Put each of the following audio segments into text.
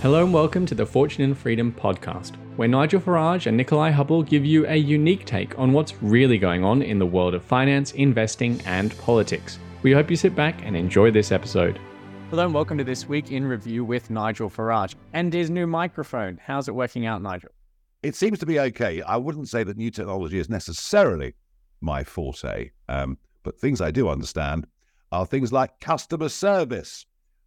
Hello and welcome to the Fortune and Freedom podcast, where Nigel Farage and Nickolai Hubble give you a unique take on what's really going on in the world of finance, investing, and politics. We hope you sit back and enjoy this episode. Hello and welcome to this week in review with Nigel Farage and his new microphone. How's it working out, Nigel? It seems to be okay. I wouldn't say that new technology is necessarily my forte, um, but things I do understand are things like customer service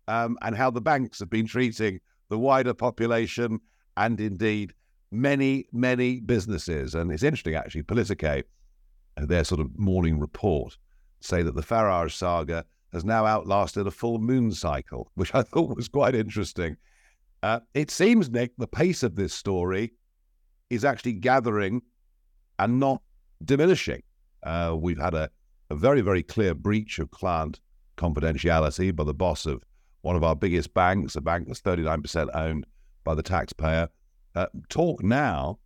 um, and how the banks have been treating the wider population, and indeed many, many businesses. And it's interesting, actually, Politico, uh, their sort of morning report, say that the Farage saga has now outlasted a full moon cycle, which I thought was quite interesting. Uh, it seems, Nick, the pace of this story is actually gathering and not diminishing. Uh, we've had a, a very, very clear breach of client confidentiality by the boss of one of our biggest banks, a bank that's 39% owned by the taxpayer. Uh, talk now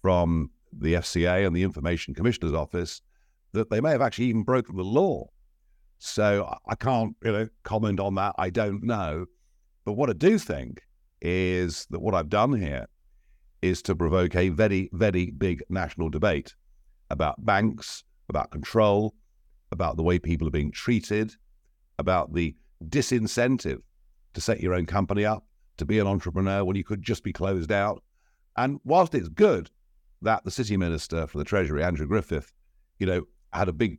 from the FCA and the Information Commissioner's Office that they may have actually even broken the law. So I can't, you know, comment on that. I don't know. But what I do think is that what I've done here is to provoke a very, very big national debate about banks, about control, about the way people are being treated, about the disincentive to set your own company up, to be an entrepreneur when you could just be closed out. And whilst it's good that the city minister for the Treasury, Andrew Griffith, you know, had a big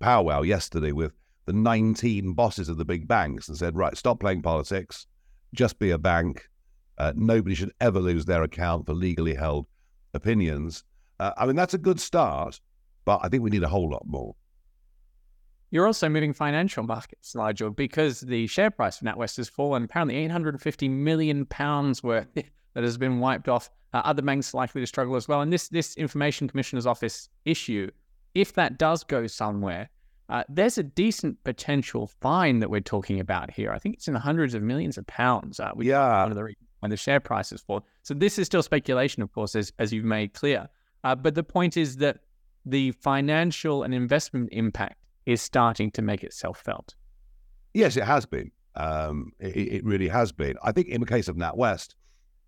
powwow yesterday with the 19 bosses of the big banks and said, right, stop playing politics, just be a bank. Uh, nobody should ever lose their account for legally held opinions. Uh, I mean, that's a good start, but I think we need a whole lot more. You're also moving financial markets, Nigel, because the share price of NatWest has fallen apparently 850 million pounds worth that has been wiped off. Uh, other banks likely to struggle as well. And this this Information Commissioner's Office issue, if that does go somewhere, uh, there's a decent potential fine that we're talking about here. I think it's in the hundreds of millions of pounds. Uh, yeah. One of the when the share prices fall. So this is still speculation, of course, as as you've made clear. Uh, but the point is that the financial and investment impact is starting to make itself felt. Yes, it has been. Um, it, it, really has been. I think in the case of NatWest,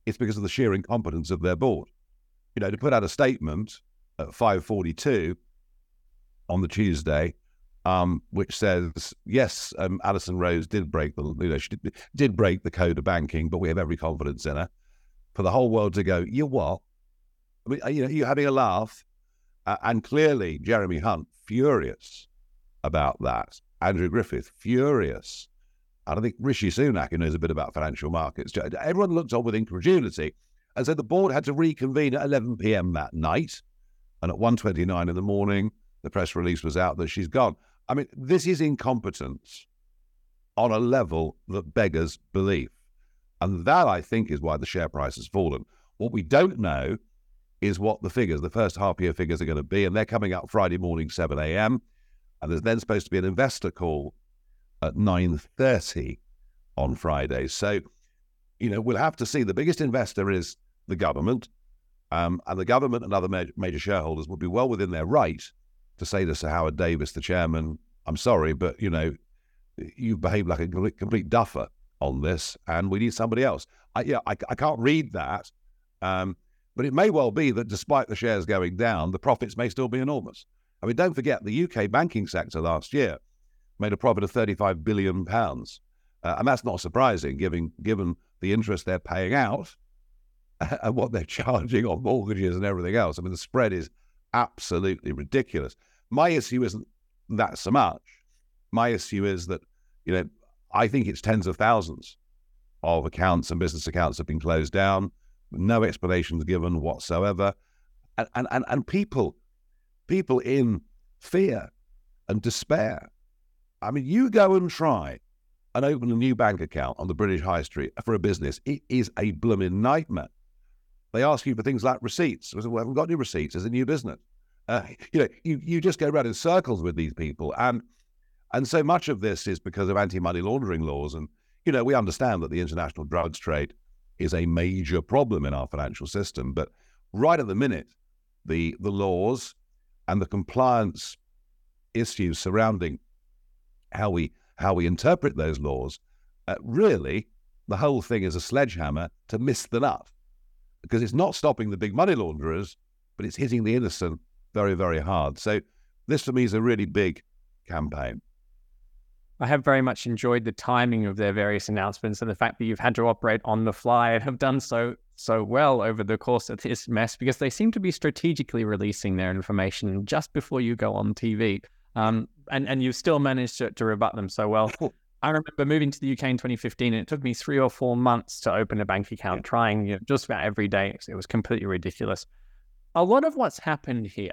it's because of the sheer incompetence of their board. You know, to put out a statement at 5:42 on the Tuesday, um, which says, yes, um, Alison Rose did break the, you know, she did, did break the code of banking, but we have every confidence in her. For the whole world to go, you what? I mean, you know, you're having a laugh, uh, and clearly Jeremy Hunt furious about that. Andrew Griffith, furious. I think Rishi Sunak, who knows a bit about financial markets, everyone looked on with incredulity. And so the board had to reconvene at 11 p.m. that night. And at 1.29 in the morning, the press release was out that she's gone. I mean, this is incompetence on a level that beggars belief. And that, I think, is why the share price has fallen. What we don't know is what the figures, the first half year figures, are going to be. And they're coming out Friday morning, 7 a.m. And there's then supposed to be an investor call at 9.30 on Friday. So, you know, we'll have to see. The biggest investor is the government. Um, and the government and other major, major shareholders would be well within their right to say to Sir Howard Davies, the chairman, I'm sorry, but, you know, you've behaved like a complete duffer on this, and we need somebody else. I, yeah, I, I can't read that. Um, but it may well be that despite the shares going down, the profits may still be enormous. I mean, don't forget the UK banking sector last year made a profit of 35 billion pounds, uh, and that's not surprising, given given the interest they're paying out and what they're charging on mortgages and everything else. I mean, the spread is absolutely ridiculous. My issue isn't that so much. My issue is that you know I think it's tens of thousands of accounts and business accounts have been closed down, no explanations given whatsoever, and and and, and people people in fear and despair. I mean, you go and try and open a new bank account on the British High Street for a business. It is a blooming nightmare. They ask you for things like receipts. We haven't got any receipts as a new business. Uh, you know, you, you just go around in circles with these people. And and so much of this is because of anti-money laundering laws. And, you know, we understand that the international drugs trade is a major problem in our financial system. But right at the minute, the the laws and the compliance issues surrounding how we how we interpret those laws uh, really the whole thing is a sledgehammer to miss the nut because it's not stopping the big money launderers, but it's hitting the innocent very, very hard. So this for me is a really big campaign. I have very much enjoyed the timing of their various announcements and the fact that you've had to operate on the fly and have done so so well over the course of this mess because they seem to be strategically releasing their information just before you go on TV. Um, and, and you've still managed to, to rebut them so well. I remember moving to the UK in 2015, and it took me three or four months to open a bank account, trying you know, just about every day. It was completely ridiculous. A lot of what's happened here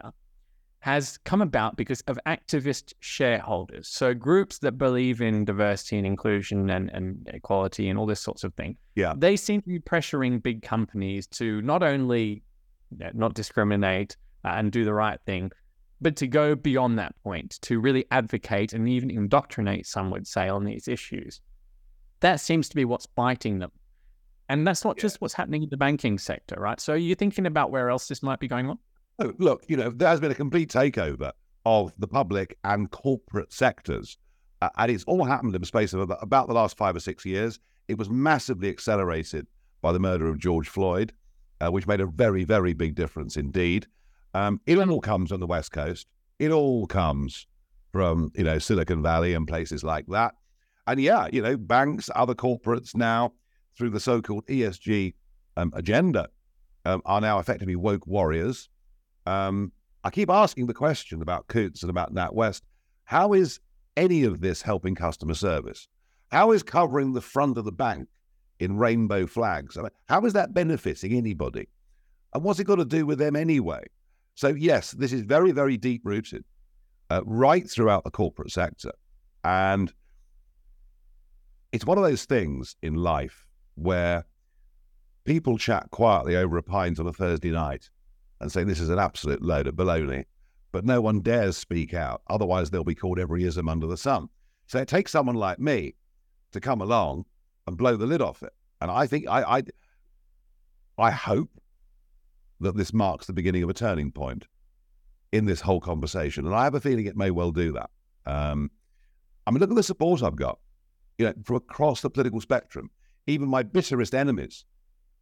has come about because of activist shareholders. So groups that believe in diversity and inclusion and, and equality and all this sorts of thing. Yeah. They seem to be pressuring big companies to not only not discriminate uh, and do the right thing, but to go beyond that point, to really advocate and even indoctrinate, some would say, on these issues. That seems to be what's biting them. And that's not yeah. just what's happening in the banking sector, right? So you're thinking about where else this might be going on? Look, you know, there has been a complete takeover of the public and corporate sectors. Uh, and it's all happened in the space of about the last five or six years. It was massively accelerated by the murder of George Floyd, uh, which made a very, very big difference indeed. Um, it all comes on the West Coast. It all comes from, you know, Silicon Valley and places like that. And yeah, you know, banks, other corporates now, through the so called ESG um, agenda, um, are now effectively woke warriors um, I keep asking the question about Coutts and about NatWest. How is any of this helping customer service? How is covering the front of the bank in rainbow flags? I mean, how is that benefiting anybody? And what's it got to do with them anyway? So, yes, this is very, very deep rooted uh, right throughout the corporate sector. And it's one of those things in life where people chat quietly over a pint on a Thursday night and say this is an absolute load of baloney. But no one dares speak out. Otherwise, they'll be called every ism under the sun. So it takes someone like me to come along and blow the lid off it. And I think I, I, I hope that this marks the beginning of a turning point in this whole conversation. And I have a feeling it may well do that. Um, I mean, look at the support I've got, you know, from across the political spectrum. Even my bitterest enemies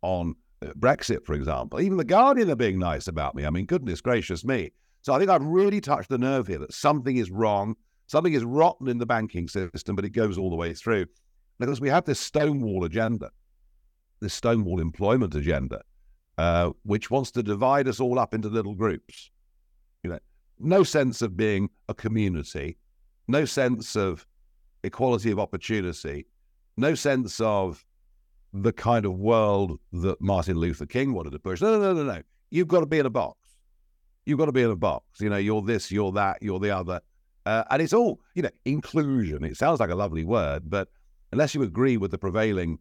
on Brexit, for example. Even the Guardian are being nice about me. I mean, goodness gracious me. So I think I've really touched the nerve here that something is wrong, something is rotten in the banking system, but it goes all the way through. Because we have this Stonewall agenda, this Stonewall employment agenda, uh, which wants to divide us all up into little groups. You know, no sense of being a community, no sense of equality of opportunity, no sense of the kind of world that Martin Luther King wanted to push. No, no, no, no, no. You've got to be in a box. You've got to be in a box. You know, you're this, you're that, you're the other. Uh, and it's all, you know, inclusion. It sounds like a lovely word, but unless you agree with the prevailing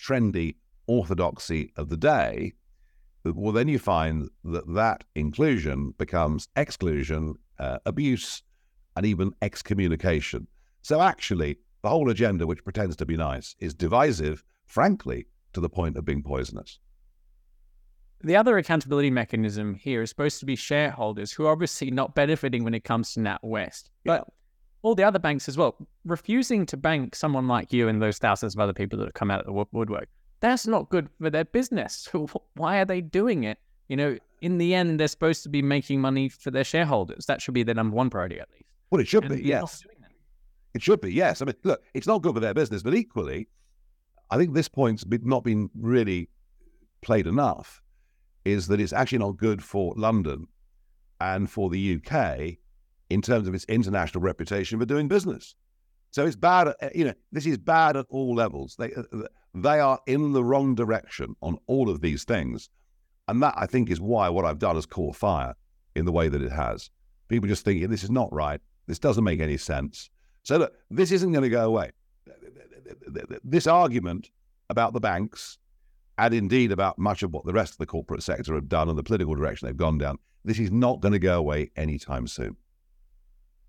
trendy orthodoxy of the day, well, then you find that that inclusion becomes exclusion, uh, abuse, and even excommunication. So actually, the whole agenda, which pretends to be nice, is divisive frankly, to the point of being poisonous. The other accountability mechanism here is supposed to be shareholders who are obviously not benefiting when it comes to NatWest. But all the other banks as well, refusing to bank someone like you and those thousands of other people that have come out of the woodwork, that's not good for their business. Why are they doing it? You know, in the end, they're supposed to be making money for their shareholders. That should be their number one priority, at least. Well, it should and be, yes. It should be, yes. I mean, look, it's not good for their business, but equally, I think this point's not been really played enough is that it's actually not good for London and for the UK in terms of its international reputation for doing business. So it's bad. At, you know, this is bad at all levels. They uh, they are in the wrong direction on all of these things, and that I think is why what I've done has caught fire in the way that it has. People just think this is not right. This doesn't make any sense. So look, this isn't going to go away this argument about the banks and indeed about much of what the rest of the corporate sector have done and the political direction they've gone down, this is not going to go away anytime soon.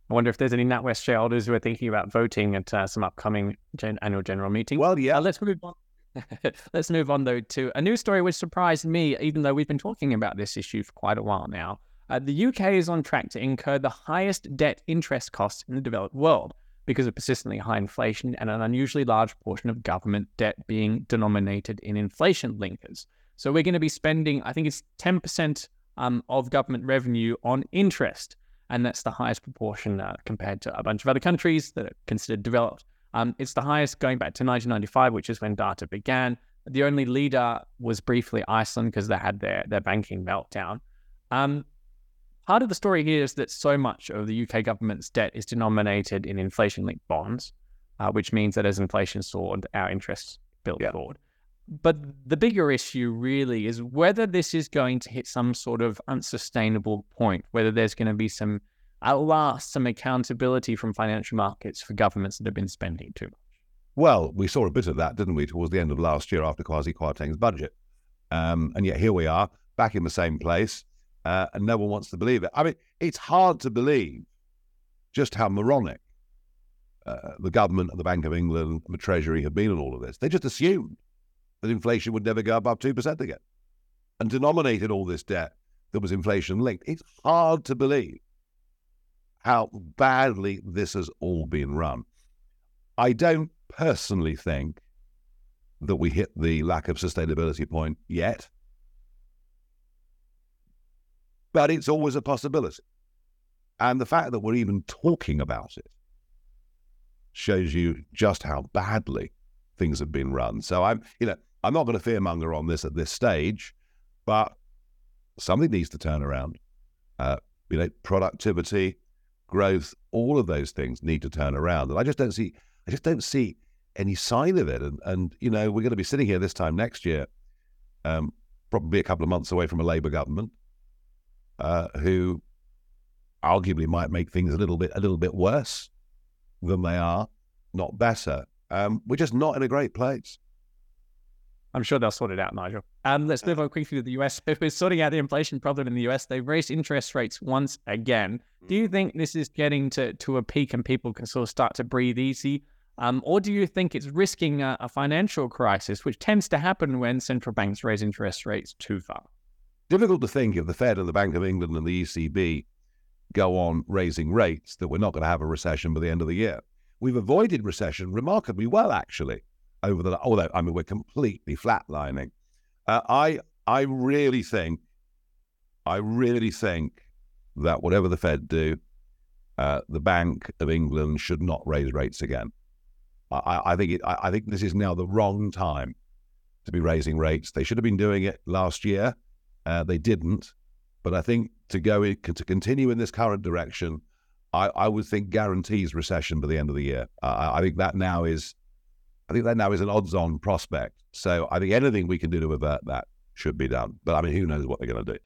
I wonder if there's any NatWest shareholders who are thinking about voting at uh, some upcoming gen- annual general meeting. Well, yeah. Uh, let's move on. let's move on though to a new story which surprised me, even though we've been talking about this issue for quite a while now. Uh, the UK is on track to incur the highest debt interest costs in the developed world. Because of persistently high inflation and an unusually large portion of government debt being denominated in inflation linkers. So we're going to be spending, I think it's 10% um, of government revenue on interest. And that's the highest proportion uh, compared to a bunch of other countries that are considered developed. Um, it's the highest going back to 1995, which is when data began. The only leader was briefly Iceland because they had their, their banking meltdown. Um, part of the story here is that so much of the UK government's debt is denominated in inflation linked bonds, uh, which means that as inflation soared, our interests built yeah. forward. But the bigger issue really is whether this is going to hit some sort of unsustainable point, whether there's going to be some, at last, some accountability from financial markets for governments that have been spending too much. Well, we saw a bit of that, didn't we, towards the end of last year after Kwasi Kwarteng's budget. Um, and yet here we are, back in the same place, uh, and no one wants to believe it. I mean, it's hard to believe just how moronic uh, the government and the Bank of England and the Treasury have been in all of this. They just assumed that inflation would never go above 2% again and denominated all this debt that was inflation linked. It's hard to believe how badly this has all been run. I don't personally think that we hit the lack of sustainability point yet, but it's always a possibility. And the fact that we're even talking about it shows you just how badly things have been run. So I'm, you know, I'm not going to fearmonger on this at this stage, but something needs to turn around. Uh, you know, productivity, growth, all of those things need to turn around, and I just don't see I just don't see any sign of it. And, and you know, we're going to be sitting here this time next year, um, probably a couple of months away from a Labour government, uh, who arguably might make things a little bit a little bit worse than they are, not better. Um, we're just not in a great place. I'm sure they'll sort it out, Nigel. Um, let's move on quickly to the US. If we're sorting out the inflation problem in the US, they've raised interest rates once again. Do you think this is getting to, to a peak and people can sort of start to breathe easy? Um, or do you think it's risking a, a, financial crisis, which tends to happen when central banks raise interest rates too far? Difficult to think if the Fed and the Bank of England and the ECB go on raising rates that we're not going to have a recession by the end of the year. We've avoided recession remarkably well, actually, over the although I mean we're completely flatlining. Uh, I I really think, I really think that whatever the Fed do, uh, the Bank of England should not raise rates again. I, I think it, I, I think this is now the wrong time to be raising rates. They should have been doing it last year. Uh, they didn't. But I think to go in, to continue in this current direction, I, I would think guarantees recession by the end of the year. I think that now is, I think that now is an odds-on prospect. So I think anything we can do to avert that should be done. But I mean, who knows what they're going to do?